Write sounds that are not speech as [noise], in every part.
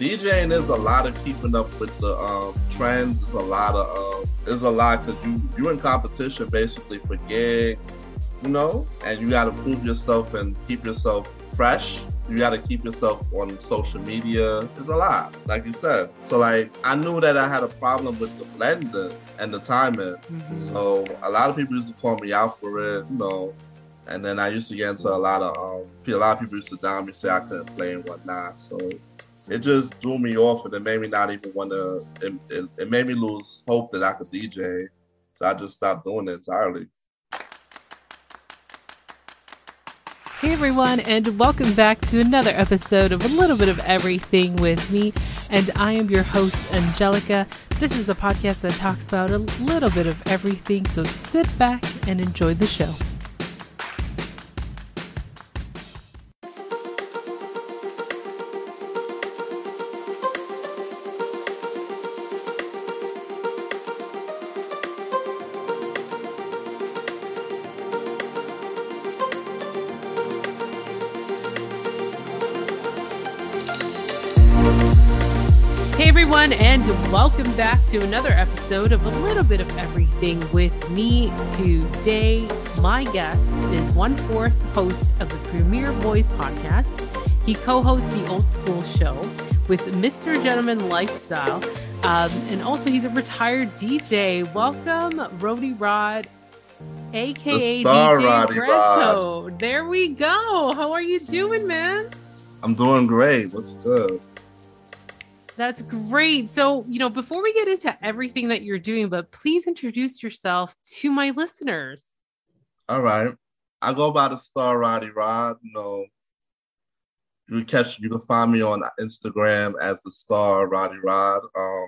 DJing is a lot of keeping up with the um, trends. It's a lot of uh, it's a lot because you you're in competition basically for gigs, you know, and you got to prove yourself and keep yourself fresh. You got to keep yourself on social media. It's a lot, like you said. So like I knew that I had a problem with the blending and the timing. Mm-hmm. So a lot of people used to call me out for it, you know. And then I used to get into a lot of um, a lot of people used to down me, say I couldn't play and whatnot. So it just threw me off and it made me not even want to it, it, it, made me lose hope that i could dj so i just stopped doing it entirely. Hey everyone and welcome back to another episode of a little bit of everything with me. And i am your host angelica. This is a podcast that talks about a little bit of everything. So sit back and enjoy the show everyone, and welcome back to another episode of A Little Bit of Everything with me. Today, my guest is one fourth host of the Premiere Boyz podcast. He co hosts the Old School Show with Mr. Gentleman Lifestyle, um, and also he's a retired DJ. Welcome, Roddy Rod, aka DJ Roddy Retro. There we go. How are you doing, man? I'm doing great. What's good? That's great. So, you know, before we get into everything that you're doing, but please introduce yourself to my listeners. All right. I go by the star Roddy Rod. You know, you can catch you can find me on Instagram as the star Roddy Rod. Um,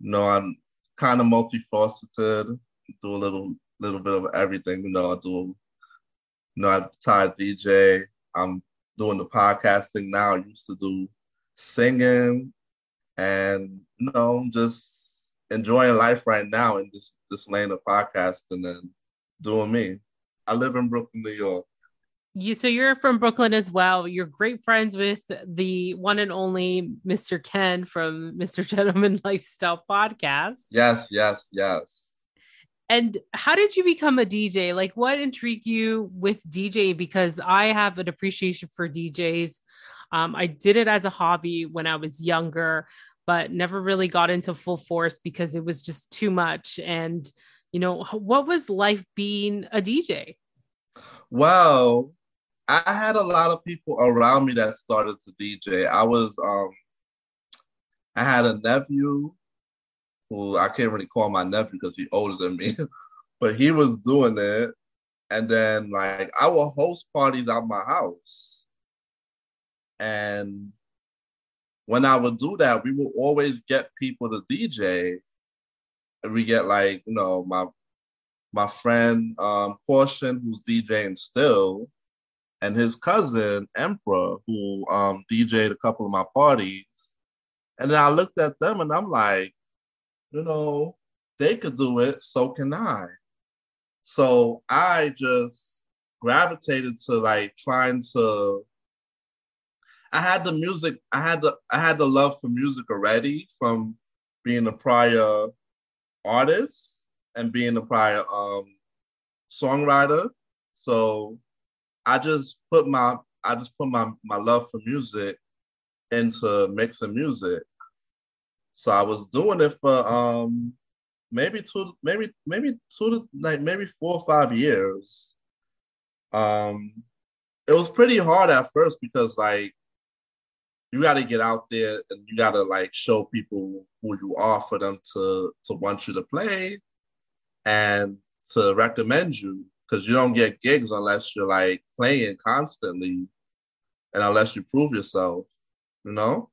you know, I'm kind of multifaceted, do a little little bit of everything. You know, I do you know, I retired DJ. I'm doing the podcasting now. I used to do singing and you know just enjoying life right now in this this lane of podcasting and doing me. I live in Brooklyn, New York. You so you're from Brooklyn as well. You're great friends with the one and only Mr. Ken from Mr. [laughs] Gentleman Lifestyle podcast. Yes, yes, yes. And how did you become a DJ? Like what intrigued you with DJ because I have an appreciation for DJs. Um, I did it as a hobby when I was younger, but never really got into full force because it was just too much. And, you know, what was life being a DJ? Well, I had a lot of people around me that started to DJ. I was, um, I had a nephew who I can't really call my nephew because he's older than me, [laughs] but he was doing it. And then, like, I would host parties at my house and when I would do that, we would always get people to DJ. And we get like, you know, my my friend um Caution, who's DJing still, and his cousin Emperor, who um DJed a couple of my parties. And then I looked at them and I'm like, you know, they could do it, so can I. So I just gravitated to like trying to I had the music, I had the I had the love for music already from being a prior artist and being a prior um songwriter. So I just put my I just put my my love for music into mixing music. So I was doing it for um maybe two maybe maybe two to like maybe four or five years. Um it was pretty hard at first because like you got to get out there and you got to like show people who you are for them to to want you to play and to recommend you because you don't get gigs unless you're like playing constantly and unless you prove yourself you know?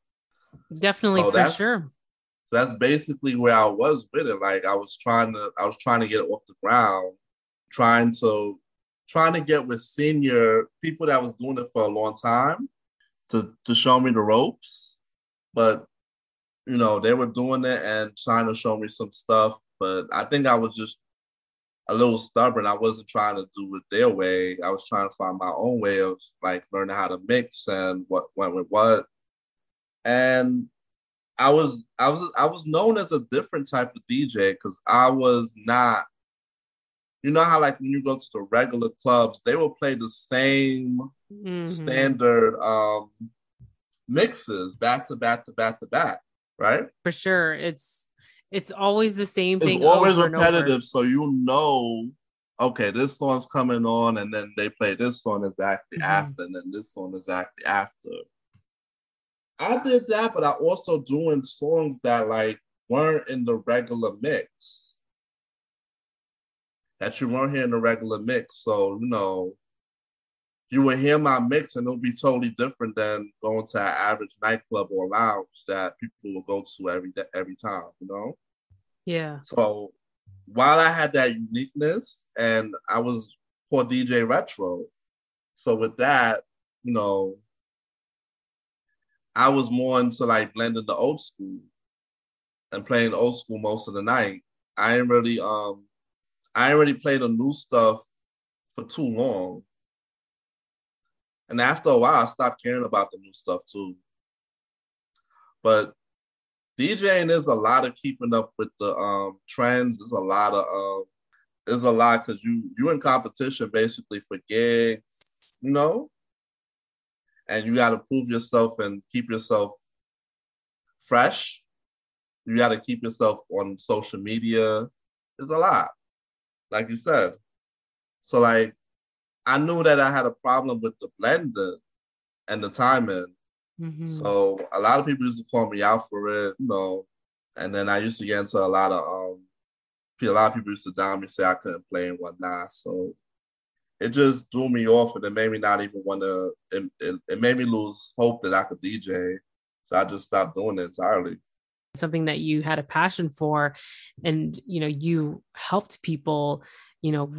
Definitely so for sure. so that's basically where i was with it. Like i was trying to i was trying to get off the ground trying to trying to get with senior people that was doing it for a long time to to show me the ropes, but you know they were doing it and trying to show me some stuff. But I think I was just a little stubborn. I wasn't trying to do it their way. I was trying to find my own way of like learning how to mix and what went with what. and I was I was I was known as a different type of DJ because I was not. You know how like when you go to the regular clubs, they will play the same mm-hmm. standard um mixes back to back to back to back, right? For sure, it's it's always the same thing. It's always repetitive, so you know okay, this song's coming on, and then they play this song exactly mm-hmm. after, and then this song exactly after. I did that, but I also doing songs that like weren't in the regular mix. That you weren't hearing the regular mix. So, you know, you would hear my mix and it'll be totally different than going to an average nightclub or lounge that people will go to every every time, you know? Yeah. So while I had that uniqueness and I was for DJ Retro. So with that, you know, I was more into like blending the old school and playing old school most of the night. I ain't really um I already played the new stuff for too long. And after a while I stopped caring about the new stuff too. But DJing is a lot of keeping up with the um trends. There's a lot of um there's a lot because you you in competition basically for gigs, you know? and you got to prove yourself and keep yourself fresh. You got to keep yourself on social media. It's a lot, like you said. So like, I knew that I had a problem with the blending and the timing. Mm-hmm. So a lot of people used to call me out for it, you know. And then I used to get into a lot of um, a lot of people used to down me say I couldn't play and whatnot. So it just threw me off and it made me not even want to it, it, it, made me lose hope that i could dj so i just stopped doing it entirely something that you had a passion for and you know you helped people you know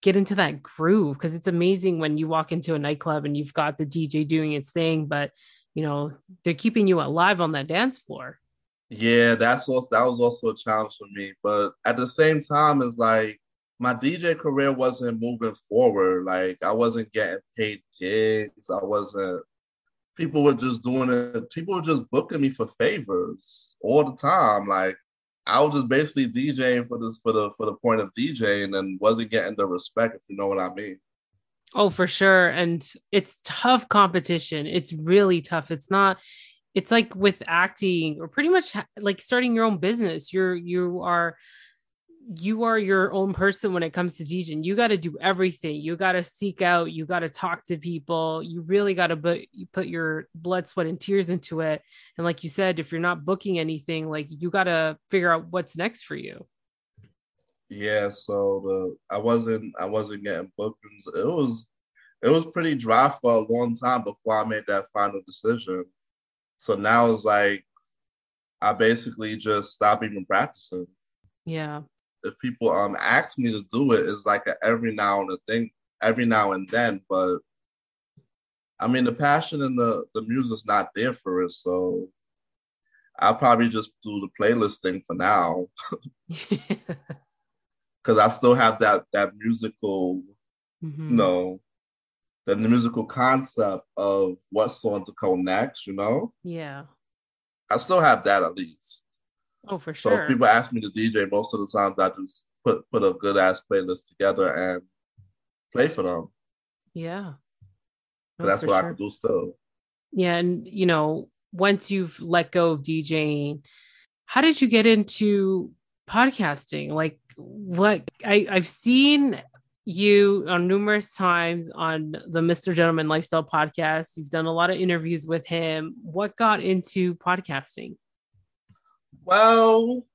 get into that groove because it's amazing when you walk into a nightclub and you've got the dj doing its thing but you know they're keeping you alive on that dance floor yeah that's also that was also a challenge for me but at the same time it's like my DJ career wasn't moving forward. Like I wasn't getting paid gigs. I wasn't. People were just doing it. People were just booking me for favors all the time. Like I was just basically DJing for this for the for the point of DJing and wasn't getting the respect. If you know what I mean. Oh, for sure. And it's tough competition. It's really tough. It's not. It's like with acting or pretty much like starting your own business. You're you are you are your own person when it comes to teaching. You got to do everything. You got to seek out. You got to talk to people. You really got to put you put your blood, sweat, and tears into it. And like you said, if you're not booking anything, like you got to figure out what's next for you. Yeah. So the I wasn't I wasn't getting bookings. It was it was pretty dry for a long time before I made that final decision. So now it's like I basically just stopped even practicing. Yeah if people um ask me to do it, it's like a every now and a thing, every now and then. But I mean, the passion and the the music's not there for it, so I'll probably just do the playlist thing for now. [laughs] Cause I still have that that musical, mm-hmm. you know, the musical concept of what song to go next, you know? Yeah. I still have that at least. Oh, for sure. So if people ask me to DJ, most of the times I just put put a good ass playlist together and play for them. Yeah. Oh, that's what sure. I can do still. Yeah, and you know, once you've let go of DJing, how did you get into podcasting? Like what I, I've seen you on numerous times on the Mr. Gentleman Lifestyle podcast. You've done a lot of interviews with him. What got into podcasting? Well,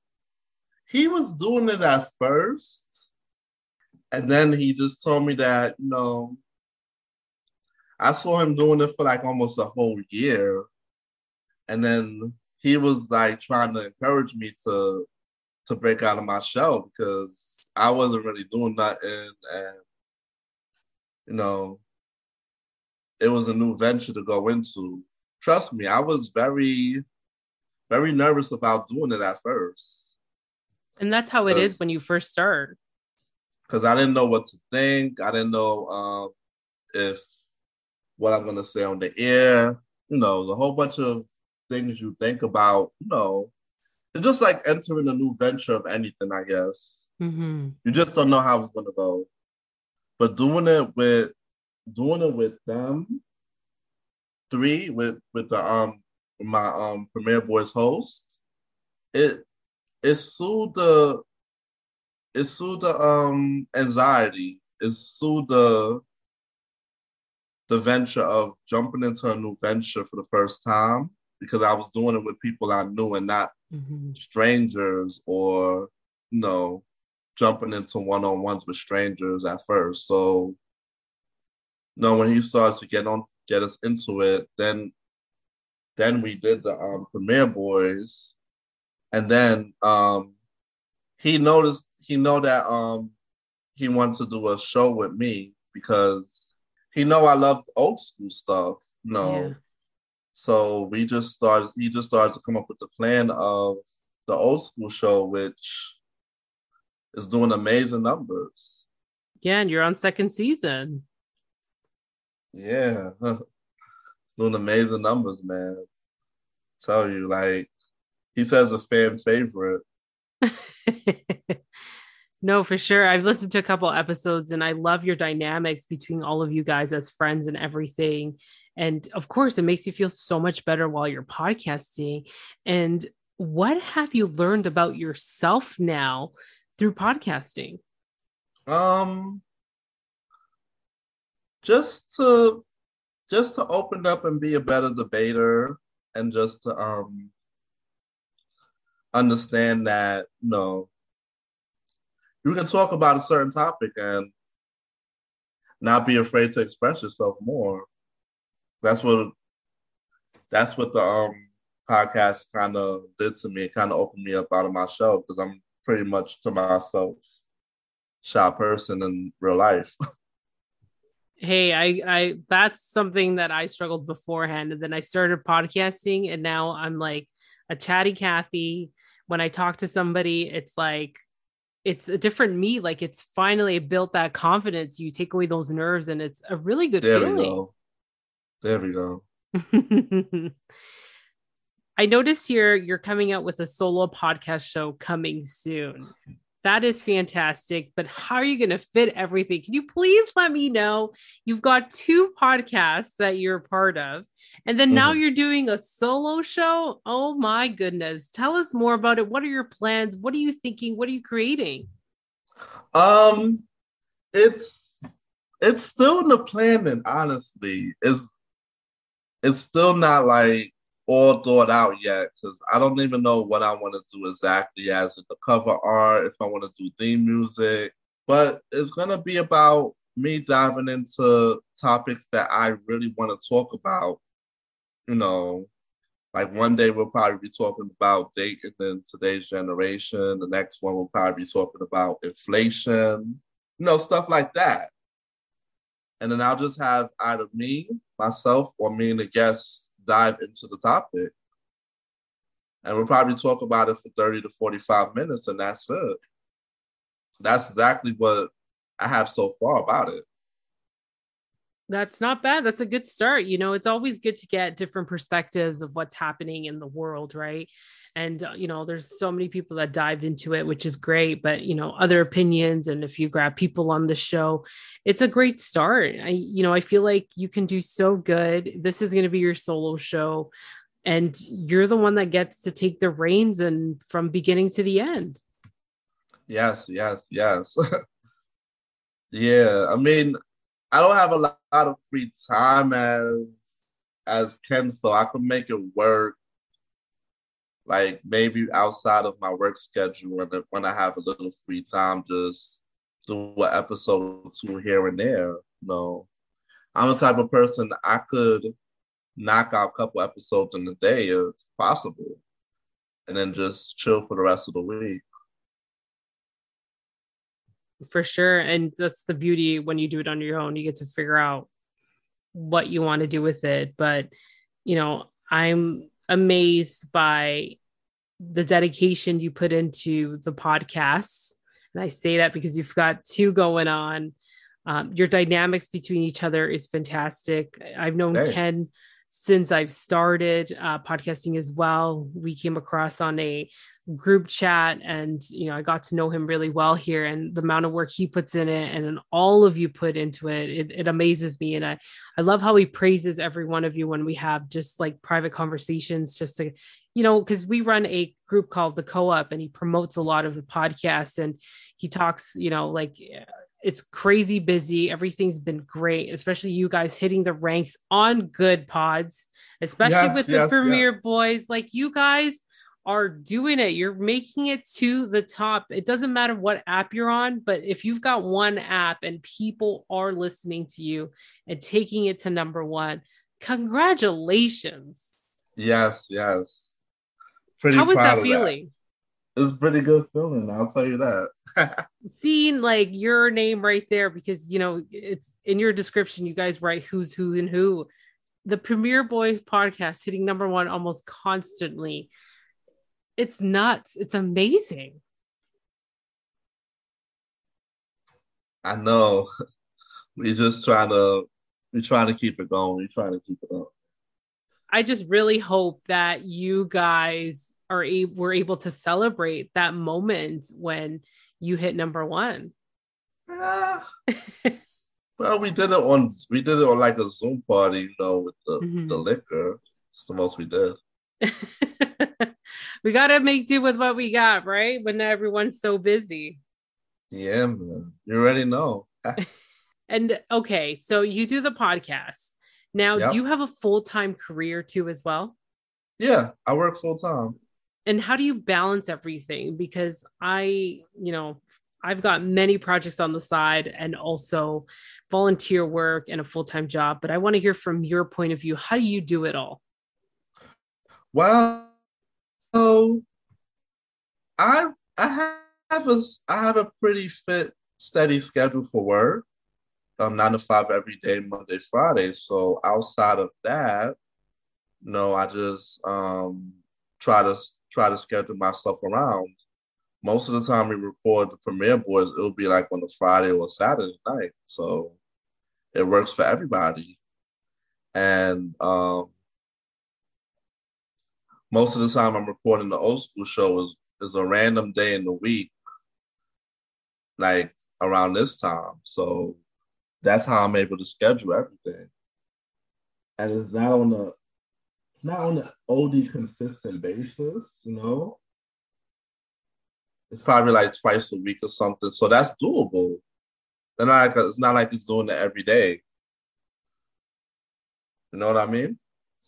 he was doing it at first. And then he just told me that, you know, I saw him doing it for like almost a whole year. And then he was like trying to encourage me to to break out of my shell because I wasn't really doing nothing and you know it was a new venture to go into. Trust me, I was very very nervous about doing it at first. And that's how it is when you first start. Because I didn't know what to think. I didn't know um, if what I'm gonna say on the air. You know, a whole bunch of things you think about, you know, it's just like entering a new venture of anything, I guess. Mm-hmm. You just don't know how it's gonna go. But doing it with doing it with them three with with the um my um Premiere Boyz host, it it soothed the it soothed the um anxiety. It soothed the the venture of jumping into a new venture for the first time because I was doing it with people I knew and not Mm-hmm. strangers or you know jumping into one-on-ones with strangers at first. So you know when he started to get on get us into it, then then we did the um Premiere Boyz and then um he noticed he know that um he wanted to do a show with me because he know I loved old school stuff, you know. Yeah. So we just started he just started to come up with the plan of the old school show, which is doing amazing numbers. Yeah, and you're on second season. Yeah. [laughs] doing amazing numbers, man. Tell you, like he says a fan favorite. [laughs] no, for sure. I've listened to a couple episodes and I love your dynamics between all of you guys as friends and everything. And of course, it makes you feel so much better while you're podcasting. And what have you learned about yourself now through podcasting? Um just to just to open up and be a better debater and just to um understand that you know you can talk about a certain topic and not be afraid to express yourself more. That's what that's what the um podcast kind of did to me. It kind of opened me up out of my shell because I'm pretty much to myself shy person in real life. [laughs] hey i i that's something that i struggled beforehand and then i started podcasting and now i'm like a chatty cathy when i talk to somebody it's like it's a different me like it's finally built that confidence you take away those nerves and it's a really good there feeling we go. There we go. [laughs] I notice here you're coming out with a solo podcast show coming soon. That is fantastic. But how are you going to fit everything? Can you please let me know? You've got two podcasts that you're a part of, and then now Mhm. you're doing a solo show. Oh my goodness. Tell us more about it. What are your plans? What are you thinking? What are you creating? Um, it's it's still in the planning. Honestly, it's it's still not like all thought out yet because I don't even know what I want to do exactly as in the cover art. If I want to do theme music, but it's gonna be about me diving into topics that I really want to talk about. You know, like one day we'll probably be talking about dating in today's generation. The next one we'll probably be talking about inflation, you know, stuff like that. And then I'll just have either me, myself, or me and the guests dive into the topic. And we'll probably talk about it for 30 to 45 minutes, and that's it. That's exactly what I have so far about it. That's not bad. That's a good start. You know, it's always good to get different perspectives of what's happening in the world, right? And, uh, you know, there's so many people that dive into it, which is great. But, you know, other opinions, and if you grab people on the show, it's a great start. I, you know, I feel like you can do so good. This is going to be your solo show, and you're the one that gets to take the reins and from beginning to the end. Yes, yes, yes. [laughs] yeah, I mean, I don't have a lot of free time as as Ken, so I could make it work. Like maybe outside of my work schedule, when when I have a little free time, just do an episode or two here and there. You know, I'm the type of person I could knock out a couple episodes in a day if possible, and then just chill for the rest of the week. for sure and that's the beauty when you do it on your own you get to figure out what you want to do with it but you know i'm amazed by the dedication you put into the podcast. and i say that because you've got two going on um, your dynamics between each other is fantastic i've known Hey. ken since I've started uh, podcasting as well. We came across on a group chat and you know i got to know him really well here and the amount of work he puts in it and all of you put into it, it it amazes me. And i i love how he praises every one of you when we have just like private conversations just to you know because we run a group called the co-op and he promotes a lot of the podcasts and he talks you know like it's crazy busy. Everything's been great especially you guys hitting the ranks on Goodpods, especially yes, with the premier yes. boys. Like you guys are doing it. You're making it to the top. It doesn't matter what app you're on, but if you've got one app and people are listening to you and taking it to number one, congratulations. Yes, yes. Pretty How was that feeling? That. It's pretty good feeling. I'll tell you that. [laughs] Seeing like your name right there, because you know it's in your description. You guys write who's who and who. The Premiere Boyz podcast hitting number one almost constantly it's nuts. It's amazing. I know. [laughs] We just trying to we trying to keep it going. We trying to keep it up. I just really hope that you guys are able were able to celebrate that moment when you hit number one. Yeah. [laughs] well, we did it on we did it on like a Zoom party, you know, with the mm-hmm. the liquor. It's the most we did. [laughs] we gotta make do with what we got, right? When everyone's so busy. Yeah, man. You already know. [laughs] and okay, so you do the podcast. Now, yep. do you have a full-time career too as well? Yeah, I work full time. And how do you balance everything? Because I, you know, I've got many projects on the side and also volunteer work and a full-time job, but I want to hear from your point of view. How do you do it all? Well, so I I have a I have a pretty fit steady schedule for work. Um, nine to five every day, Monday, Friday. So outside of that, you know, I just um try to try to schedule myself around. Most of the time we record the Premiere Boyz, it'll be like on a Friday or Saturday night. So it works for everybody. And um most of the time I'm recording the old school show is, is a random day in the week, like around this time. So that's how I'm able to schedule everything. And it's not on a not on an oldie consistent basis, you know. It's probably like twice a week or something. So that's doable. They're not like, it's not like he's doing it every day. You know what I mean?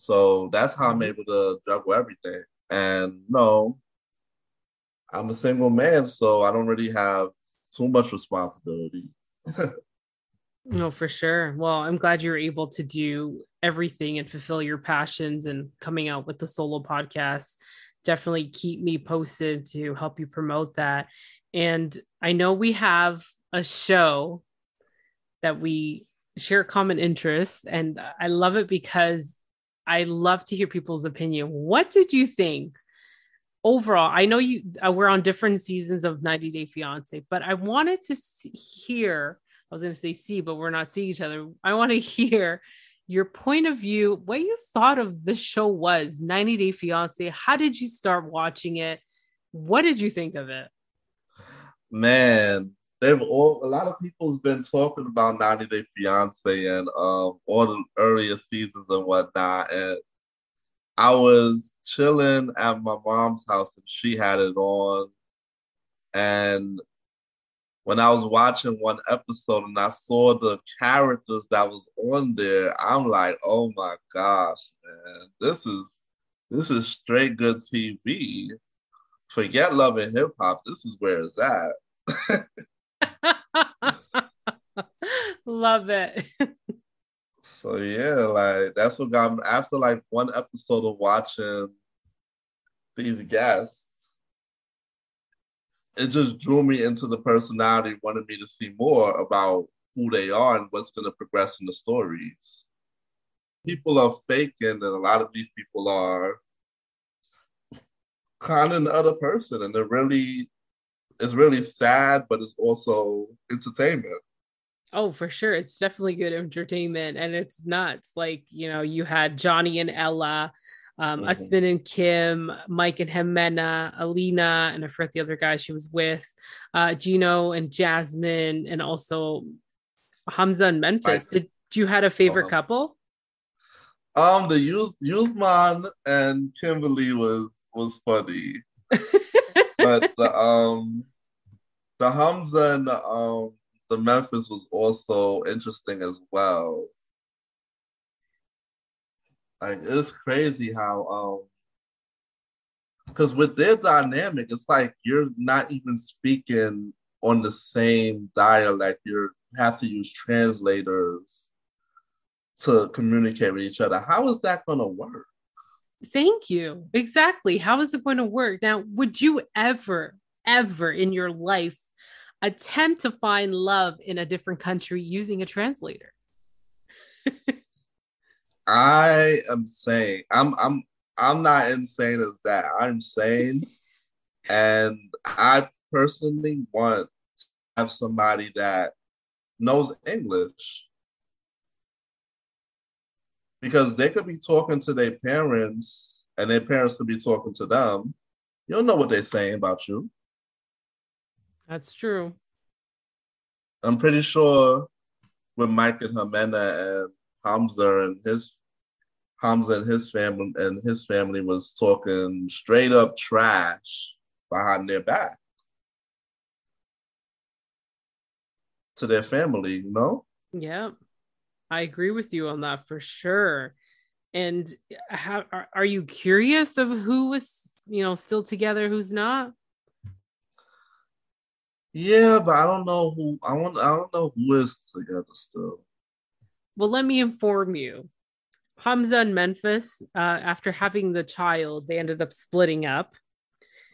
So that's how I'm mm-hmm. able to juggle everything. And no, I'm a single man, so I don't really have too much responsibility. [laughs] no, for sure. Well, I'm glad you're able to do everything and fulfill your passions and coming out with the solo podcast. Definitely keep me posted to help you promote that. And I know we have a show that we share common interests, and I love it because I love to hear people's opinion. What did you think overall? I know you uh, we're on different seasons of 90 Day Fiance, but I wanted to see, hear. I was going to say see, but we're not seeing each other. I want to [laughs] hear your point of view, what you thought of the show was 90 Day Fiance. How did you start watching it? What did you think of it? Man, they've all a lot of people's been talking about 90 Day Fiance and um all the earlier seasons and whatnot. And I was chilling at my mom's house and she had it on. And when I was watching one episode and I saw the characters that was on there, I'm like, oh my gosh, man, this is this is straight good TV. Forget love and hip hop. This is where it's at. [laughs] [laughs] Love it. so yeah, like that's what got me after like one episode of watching these guests. It just drew me into the personality, wanted me to see more about who they are and what's going to progress in the stories. People are faking, and a lot of these people are kind of the other person, and they're really it's really sad, but it's also entertainment. Oh, for sure. It's definitely good entertainment and it's nuts. Like, you know, you had Johnny and Ella, um, mm-hmm. Usman and Kim, Mike and Ximena, Alina, and I forget the other guy she was with, uh, Gino and Jasmine, and also Hamza and Memphis. Did you had a favorite uh, couple? Um, the Yus Yusman and Kimberly was was funny, [laughs] but the um, the Hamza and the um the Memphis was also interesting as well. Like it's crazy how um because with their dynamic, it's like you're not even speaking on the same dialect. You have to use translators to communicate with each other. How is that going to work? Thank you. Exactly. How is it going to work? Now, would you ever, ever in your life attempt to find love in a different country using a translator. [laughs] I am saying I'm I'm I'm not insane as that. I'm sane [laughs] and I personally want to have somebody that knows English. Because they could be talking to their parents and their parents could be talking to them. You don't know what they're saying about you. That's true. I'm pretty sure with Mike and Ximena and Hamza and his Hamza and his family and his family was talking straight up trash behind their back to their family, you know? Yeah. I agree with you on that for sure. And how are, are you curious of who was, you know, still together, who's not? Yeah, but I don't know who I want. I don't know who is together still. Well, let me inform you. Hamza and Memphis, uh, after having the child, they ended up splitting up.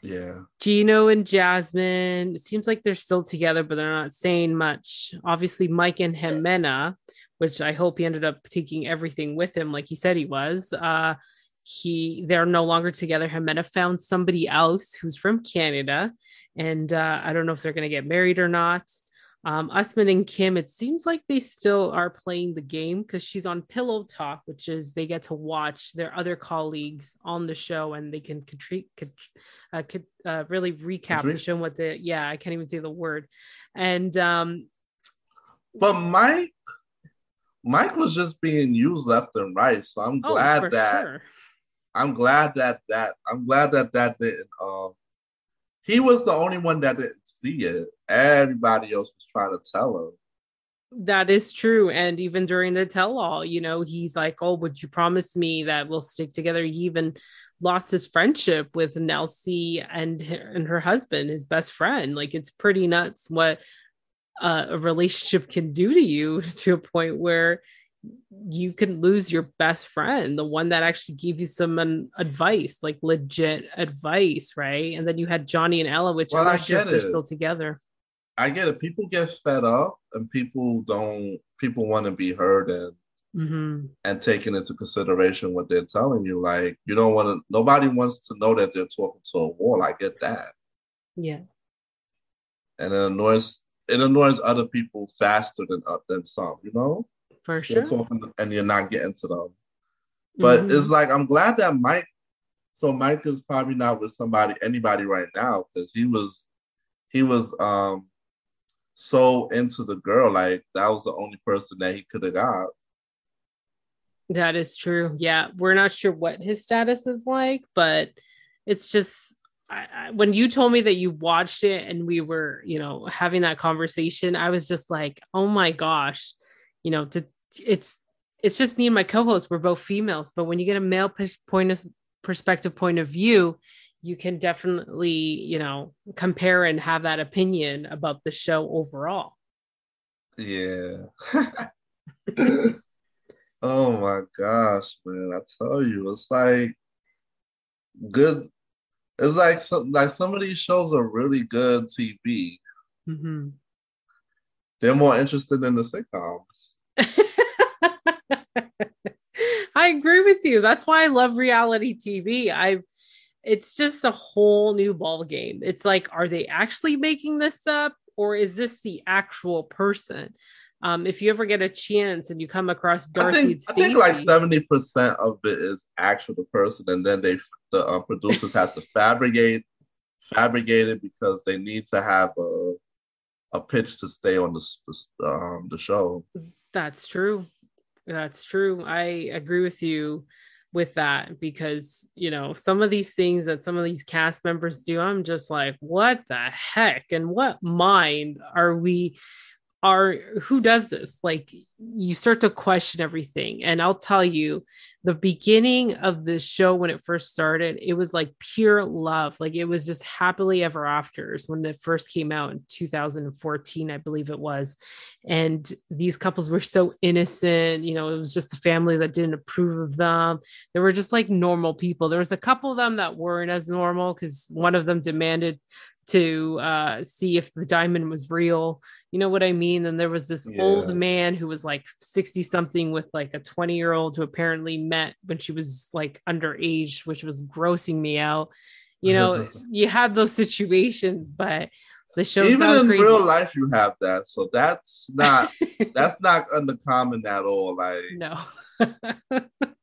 Yeah. Gino and Jasmine, it seems like they're still together, but they're not saying much. Obviously, Mike and Ximena, which I hope he ended up taking everything with him, like he said he was. Uh, he they're no longer together. Ximena found somebody else who's from Canada, and uh, I don't know if they're going to get married or not. Um, Usman and Kim, it seems like they still are playing the game because she's on Pillow Talk, which is they get to watch their other colleagues on the show and they can contri- could, uh, could uh, really recap the show. What the yeah, I can't even say the word. And um, but Mike, Mike was just being used left and right, so I'm oh, glad oh, that. Sure I'm glad that that I'm glad that that didn't. Um, he was the only one that didn't see it. Everybody else was trying to tell him. That is true. And even during the tell all, you know, he's like, Oh, would you promise me that we'll stick together? He even lost his friendship with Nelsie and, and her husband, his best friend. Like, it's pretty nuts what uh, a relationship can do to you [laughs] to a point where you can lose your best friend, the one that actually gave you some um, advice, like legit advice, right? And then you had Johnny and Ella, which well, I'm sure they're still together. I get it. People get fed up, and people don't. People want to be heard and mm-hmm. and taken into consideration what they're telling you. Like you don't want to. Nobody wants to know that they're talking to a wall. I get that. Yeah. And it annoys it annoys other people faster than uh, than some. You know. For sure. Talking and you're not getting to them. But mm-hmm. it's like I'm glad that Mike. So Mike is probably not with somebody, anybody right now, because he was, he was um, so into the girl. Like that was the only person that he could have got. That is true. Yeah, we're not sure what his status is like, but it's just I, I, when you told me that you watched it and we were, you know, having that conversation, I was just like, oh my gosh, you know, to it's it's just me and my co-host we're both females but when you get a male point of perspective point of view you can definitely you know compare and have that opinion about the show overall. Yeah. [laughs] Oh my gosh man i tell you it's like good it's like some like some of these shows are really good tv mm-hmm. they're more interested in the sitcoms [laughs] I agree with you. That's why I love reality TV. I it's just a whole new ball game. It's like, are they actually making this up or is this the actual person? um, if you ever get a chance and you come across Darcy, I think, I think like seventy percent of it is actual the person, and then they the uh, producers have to fabricate fabricate it because they need to have a a pitch to stay on the, um, the show. That's true. That's true. I agree with you with that because you know some of these things that some of these cast members do i'm just like what the heck and what mind are we are who does this? Like you start to question everything. And i'll tell you the beginning of the show when it first started it was like pure love. Like it was just happily ever afters when it first came out in 2014 i believe it was. And these couples were so innocent you know it was just a family that didn't approve of them. They were just like normal people. There was a couple of them that weren't as normal because one of them demanded to uh, see if the diamond was real. You know what I mean? And there was this yeah. old man who was like 60 something with like a 20 year old who apparently met when she was like underage, which was grossing me out. You know, [laughs] you have those situations, but the show even in crazy. real life you have that. So that's not [laughs] that's not uncommon at all. Like no. [laughs]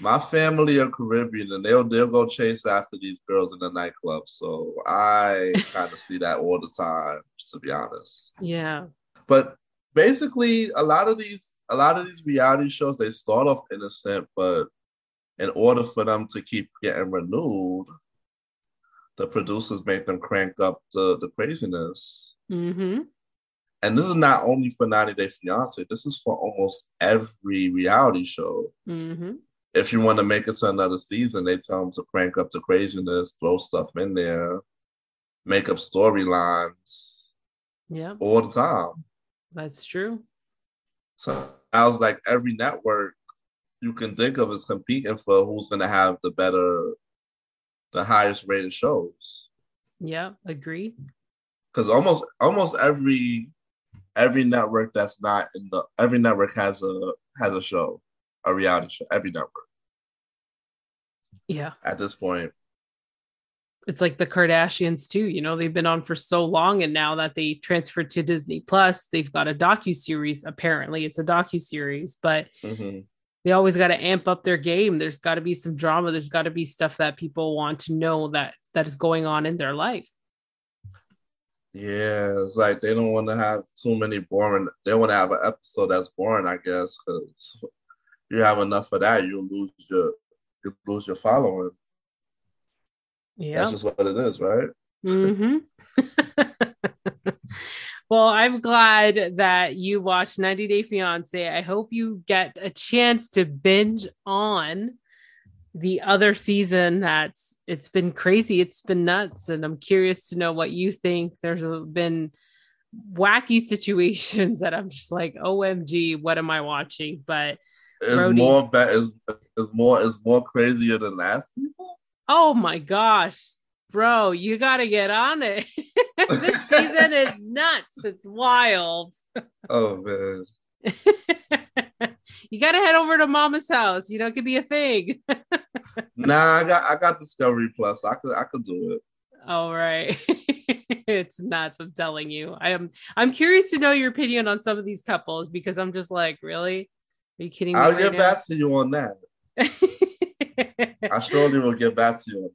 my family are Caribbean and they'll they'll go chase after these girls in the nightclub. So I [laughs] kind of see that all the time, to be honest. Yeah. But basically a lot of these a lot of these reality shows they start off innocent, but in order for them to keep getting renewed, the producers make them crank up the, the craziness. Mm-hmm. And this is not only for 90 Day Fiance, this is for almost every reality show. Mm-hmm if you want to make it to another season, they tell them to crank up the craziness, throw stuff in there, make up storylines. Yeah. All the time. That's true. So I was like, every network you can think of is competing for who's going to have the better, the highest rated shows. Yeah, agree. Because almost almost every every network that's not in the every network has a has a show a reality show, every network. Yeah. At this point. It's like the Kardashians too, you know, they've been on for so long and now that they transferred to Disney Plus, they've got a docu series apparently. It's a docu series, but mm-hmm. they always got to amp up their game. There's got to be some drama, there's got to be stuff that people want to know that that is going on in their life. Yeah, it's like they don't want to have too many boring. They want to have an episode that's boring, I guess, because you have enough of that, you lose your you lose your following. Yeah, that's just what it is, right? Mm-hmm. [laughs] [laughs] well, I'm glad that you watched 90 Day Fiance. I hope you get a chance to binge on the other season. That's it's been crazy, it's been nuts, and I'm curious to know what you think. There's been wacky [laughs] situations that I'm just like, OMG, what am I watching? But is Brody. more bad is is more is more crazier than last season. Oh my gosh, bro, you got to get on it. [laughs] this season is nuts. It's wild. Oh man. [laughs] you got to head over to Mama's house. You know, it could be a thing. [laughs] nah, I got I got Discovery Plus. I could I could do it. All right. it's nuts. I'm telling you. I am I'm curious to know your opinion on some of these couples because I'm just like, really? Are you kidding me? I'll right get now? back to you on that. [laughs] I surely will get back to you on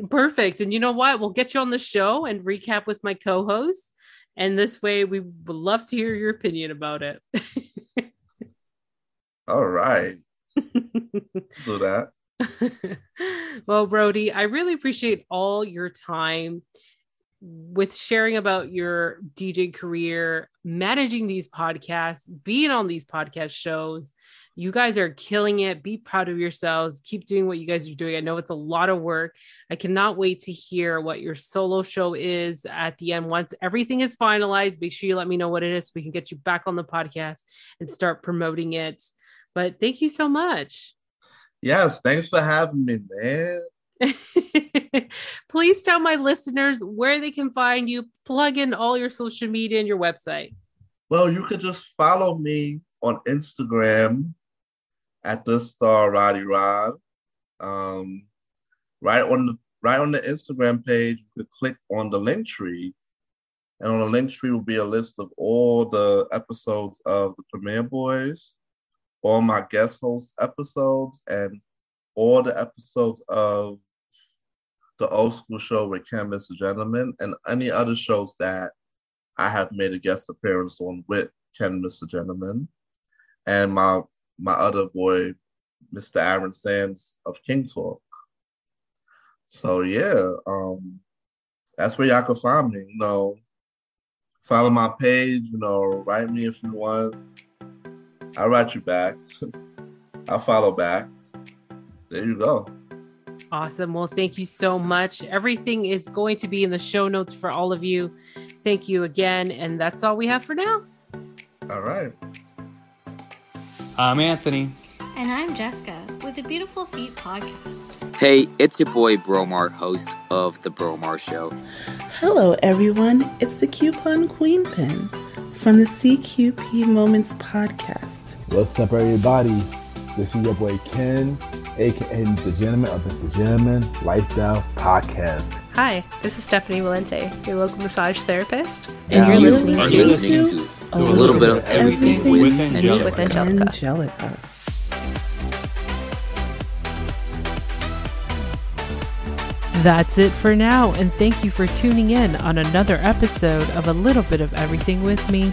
that. Perfect. And you know what? We'll get you on the show and recap with my co-host. And this way we would love to hear your opinion about it. [laughs] All right. [laughs] Do that. well, Roddy, I really appreciate all your time with sharing about your DJ career, managing these podcasts, being on these podcast shows. You guys are killing it. Be proud of yourselves. Keep doing what you guys are doing. I know it's a lot of work. I cannot wait to hear what your solo show is at the end. Once everything is finalized, make sure you let me know what it is so we can get you back on the podcast and start promoting it. But thank you so much. Yes, thanks for having me, man. [laughs] Please tell my listeners where they can find you. Plug in all your social media and your website. Well, you could just follow me on Instagram at the star Roddy Rod. Um, right on the right on the Instagram page, you could click on the Linktree And on the Linktree will be a list of all the episodes of the Premiere Boyz, all my guest host episodes, and all the episodes of the old school show with Ken Mr. Gentleman, and any other shows that I have made a guest appearance on with Ken Mr. Gentleman, and my my other boy, Mr. Aaron Sands of King Talk. So yeah, um, that's where y'all can find me. You know, follow my page. You know, write me if you want. I'll write you back. [laughs] I'll follow back. There you go. Awesome. Well, thank you so much. Everything is going to be in the show notes for all of you. Thank you again. And that's all we have for now. All right. I'm Anthony. And I'm Jessica with the Beautiful Feet podcast. Hey, it's your boy Bromar, host of The Bromar Show. Hello, everyone. It's the Coupon Queen Pin from the CQP Moments podcast. What's up, everybody? This is your boy Ken, aka the Gentleman of the Gentleman Lifestyle Podcast. Hi, this is Stephanie Valente, your local massage therapist, And, and you're you listening are to listening to a oh. little bit of everything with Angelica. with Angelica. Angelica. That's it for now. And thank you for tuning in on another episode of A Little Bit of Everything with me.